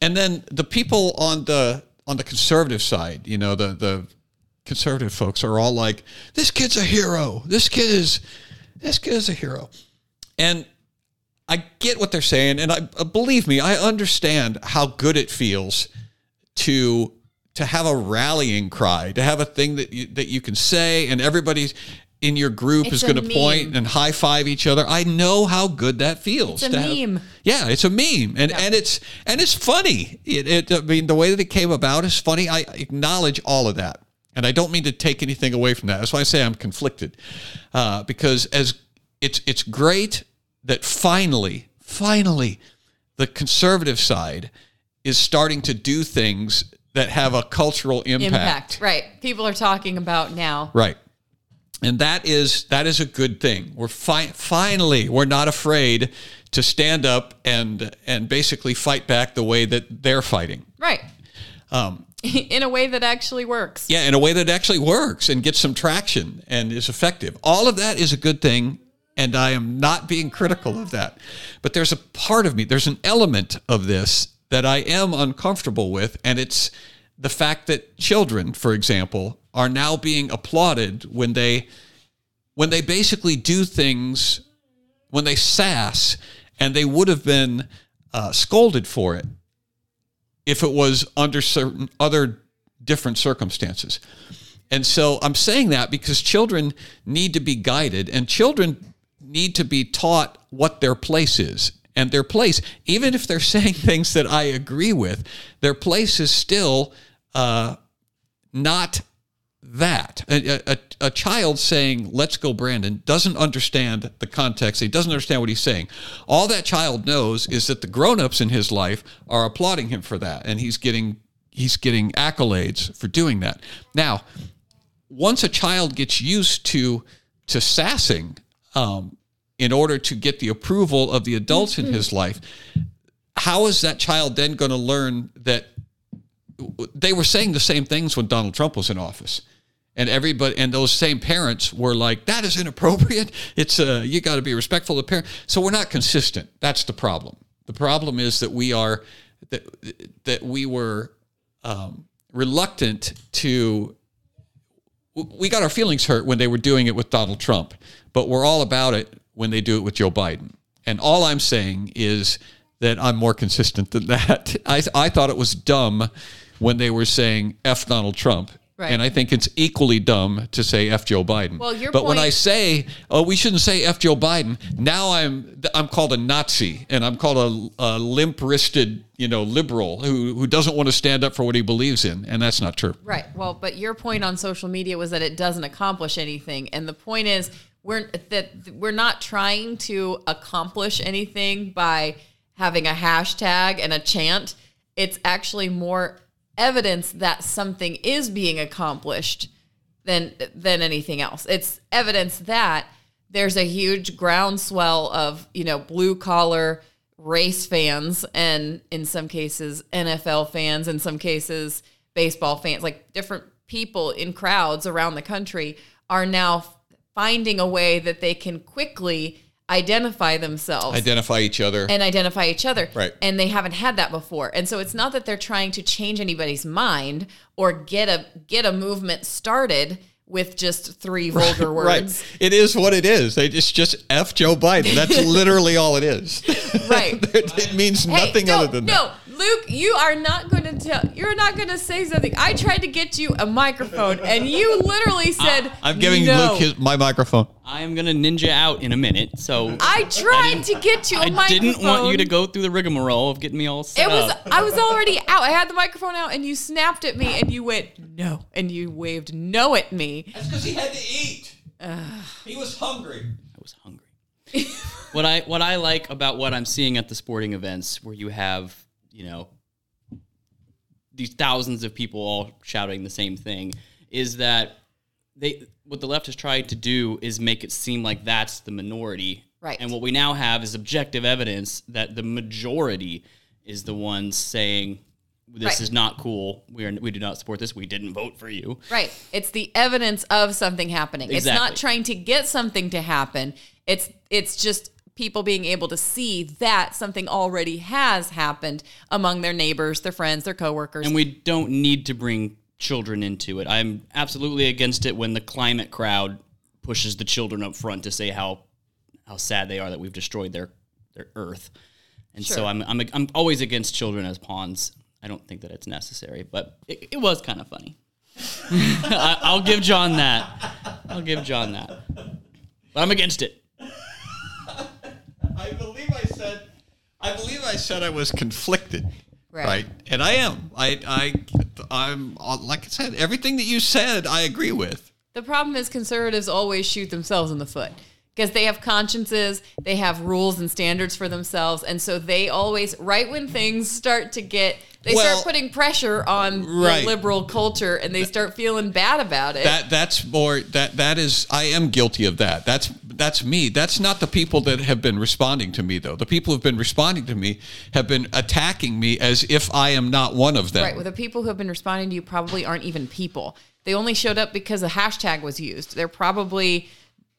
And then the people on the on the conservative side, you know, the the conservative folks are all like, "This kid's a hero. This kid is this kid is a hero." And I get what they're saying, and I uh, believe me, I understand how good it feels to to have a rallying cry, to have a thing that you, that you can say, and everybody's in your group It's is going to and high five each other. I know how good that feels. It's a to have- meme. yeah, it's a meme, and and it's and it's funny. It, it I mean, the way that it came about is funny. I acknowledge all of that, and I don't mean to take anything away from that. That's why I say I'm conflicted, uh, because as it's it's great that finally, finally, the conservative side is starting to do things that have a cultural Impact. Right. People are talking about now. Right. And that is that is a good thing. We're fi- finally we're not afraid to stand up and and basically fight back the way that they're fighting. Right. Um, In a way that actually works. yeah, in a way that actually works and gets some traction and is effective. All of that is a good thing, and I am not being critical of that. But there's a part of me, there's an element of this that I am uncomfortable with, and it's the fact that children, for example, are now being applauded when they when they basically do things when they sass and they would have been uh, scolded for it if it was under certain other different circumstances. And so I'm saying that because children need to be guided and children need to be taught what their place is. And their place, even if they're saying things that I agree with, their place is still uh, not that. A, a, a child saying, let's go, Brandon, doesn't understand the context. He doesn't understand what he's saying. All that child knows is that the grown-ups in his life are applauding him for that. And he's getting he's getting accolades for doing that. Now, once a child gets used to to sassing um, in order to get the approval of the adults in his life, how is that child then going to learn that they were saying the same things when Donald Trump was in office? And everybody and those same parents were like, "That is inappropriate. It's uh, you got to be respectful of parents." So we're not consistent. That's the problem. The problem is that we are that that we were um, reluctant to we got our feelings hurt when they were doing it with Donald Trump, but we're all about it when they do it with Joe Biden. And all I'm saying is that I'm more consistent than that. I, I thought it was dumb when they were saying F Donald Trump. Right. And I think it's equally dumb to say F Joe Biden. Well, your but when I say, oh, we shouldn't say F Joe Biden, now I'm I'm called a Nazi and I'm called a, a limp-wristed, you know, liberal who who doesn't want to stand up for what he believes in, and that's not true. Right. Well, but your point on social media was that it doesn't accomplish anything, and the point is we're that we're not trying to accomplish anything by having a hashtag and a chant. It's actually more evidence that something is being accomplished than than anything else. It's evidence that there's a huge groundswell of you know blue collar race fans and in some cases NFL fans, in some cases baseball fans, like different people in crowds around the country are now finding a way that they can quickly identify themselves Identify each other. and identify each other. Right. And they haven't had that before. And so it's not that they're trying to change anybody's mind or get a get a movement started with just three vulgar words. Right. It is what it is. They just just F Joe Biden. That's literally all it is. Right. it means nothing no, other than that. no, Luke, you are not going to tell. You're not going to say something. I tried to get you a microphone, and you literally said, I'm giving no. Luke his, my microphone. I am gonna ninja out in a minute. So I tried to get you a I microphone. I didn't want you to go through the rigmarole of getting me all set It was. up. I was already out. I had the microphone out, and you snapped at me, and you went no, and you waved no at me. That's because he had to eat. he was hungry. I was hungry. what I what I like about what I'm seeing at the sporting events, where you have you know these thousands of people all shouting the same thing, is that they what the left has tried to do is make it seem like that's the minority, Right. And what we now have is objective evidence that the majority is the ones saying this Right. is not cool. We are we do not support this. We didn't vote for you. Right. It's the evidence of something happening. It's not trying to get something to happen. It's it's just people being able to see that something already has happened among their neighbors, their friends, their coworkers. and we don't need to bring children into it. I'm absolutely against it when the climate crowd pushes the children up front to say how how sad they are that we've destroyed their their earth. And so I'm, I'm I'm always against children as pawns. I don't think that it's necessary, but it, it was kind of funny. I, I'll give John that. I'll give John that. But I'm against it. I believe I said I was conflicted. Right. Right. And I am. I. I. I'm. Like I said, everything that you said, I agree with. The problem is conservatives always shoot themselves in the foot because they have consciences, they have rules and standards for themselves, and so they always right when things start to get they Well- start putting pressure on Right. the liberal culture and they start feeling bad about it. That that's more that that is I am guilty of that. That's that's me. That's not the people that have been responding to me though. The people who've been responding to me have been attacking me as if I am not one of them. Right. Well, the people who have been responding to you probably aren't even people. They only showed up because a hashtag was used. They're probably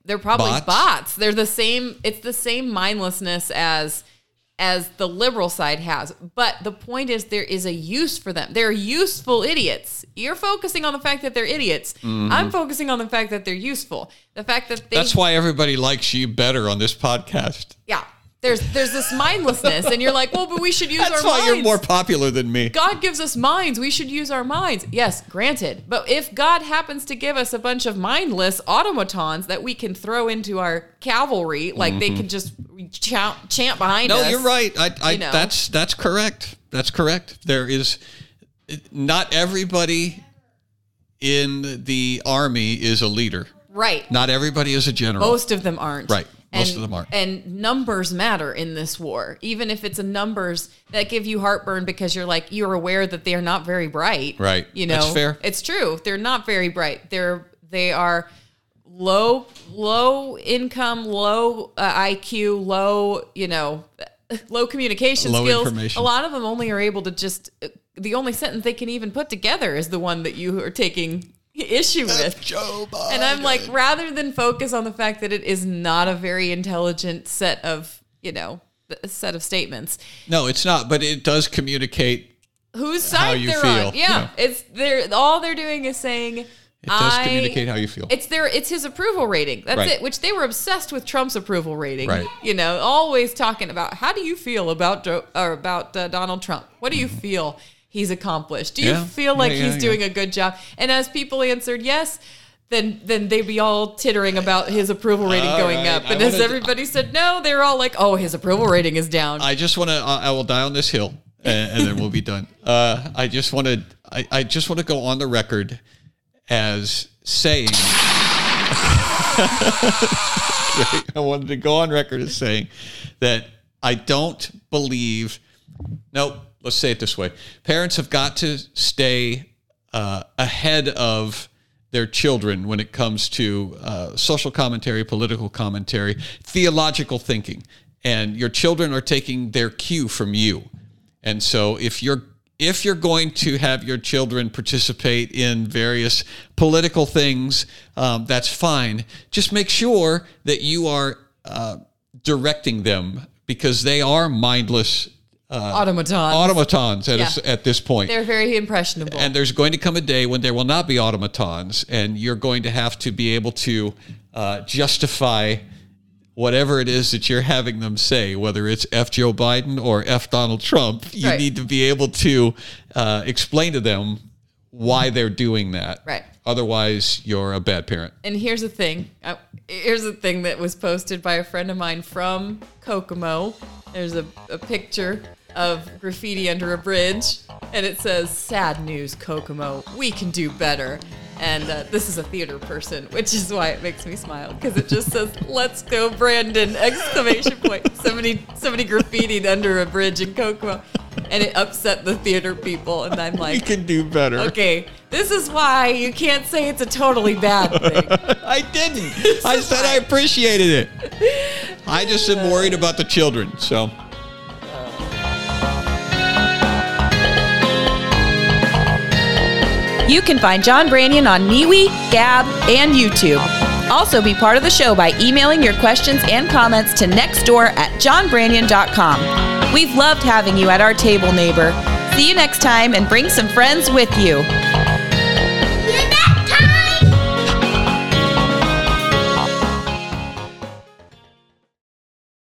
they're probably Bots? bots. They're the same. It's the same mindlessness as as the liberal side has. But the point is, there is a use for them. They're useful idiots. You're focusing on the fact that they're idiots. I'm focusing on the fact that they're useful. The fact that they Mm-hmm. That's why everybody likes you better on this podcast. yeah. There's there's this mindlessness, and you're like, well, but we should use That's our why minds. you're more popular than me. God gives us minds. We should use our minds. Yes, granted. But if God happens to give us a bunch of mindless automatons that we can throw into our cavalry, like they can just chant, chant behind Mm-hmm. No, us. you're right. I, I you know. that's that's correct. That's correct. There is not everybody in the army is a leader. Right. Not everybody is a general. Most of them aren't. Right. Most And- of them aren't. And numbers matter in this war. Even if it's a numbers that give you heartburn because you're like you're aware that they're not very bright. Right. You know. That's fair. It's true. They're not very bright. They're they are low low income, low uh, IQ, low, you know, low communication Low skills. information. A lot of them only are able to just the only sentence they can even put together is the one that you are taking issue with. Joe Biden. And I'm like, rather than focus on the fact that it is not a very intelligent set of, you know, a set of statements, no, it's not, but it does communicate. whose How side you they're feel, on. Yeah, yeah. it's they're all they're doing is saying. It does I- communicate how you feel. It's their it's his approval rating. That's Right. it. Which they were obsessed with Trump's approval rating. Right. You know, always talking about how do you feel about Jo- or about uh, Donald Trump? What do you feel he's accomplished? Do you. Yeah. feel like Yeah, he's doing a good job? And as people answered yes, then then they'd be all tittering about his approval rating All going right. up. I And as wanna- everybody said no, they're all like, oh, his approval rating is down. I just want to. I I will die on this hill, and, and then we'll be done. Uh, I just want to. I, I just want to go on the record as saying. I wanted to go on record as saying that I don't believe. Nope. Let's say it this way: parents have got to stay uh, ahead of their children when it comes to uh, social commentary, political commentary, theological thinking, and your children are taking their cue from you. And so, if you're if you're going to have your children participate in various political things, um, that's fine. Just make sure that you are uh, directing them because they are mindless Automatons. automatons at, a Yeah. at this point. they're very impressionable. And there's going to come a day when there will not be automatons, and you're going to have to be able to uh, justify whatever it is that you're having them say, whether it's F. Joe Biden or F. Donald Trump. You Right. need to be able to uh, explain to them why they're doing that. Right. Otherwise, you're a bad parent. And here's the thing. Uh, here's the thing that was posted by a friend of mine from Kokomo. There's a, a picture of graffiti under a bridge, and it says, "Sad news, Kokomo. We can do better." And uh, this is a theater person, which is why it makes me smile because it just says, "Let's go, Brandon!" Exclamation point. Somebody, somebody graffitied under a bridge in Kokomo, and it upset the theater people. And I'm like, We can do better. okay, this is why you can't say it's a totally bad thing. I didn't. I said I appreciated it. I just am worried about the children. So. You can find John Branyan on MeWe, Gab, and YouTube. Also, be part of the show by emailing your questions and comments to nextdoor at johnbranyan.com. We've loved having you at our table, neighbor. See you next time and bring some friends with you.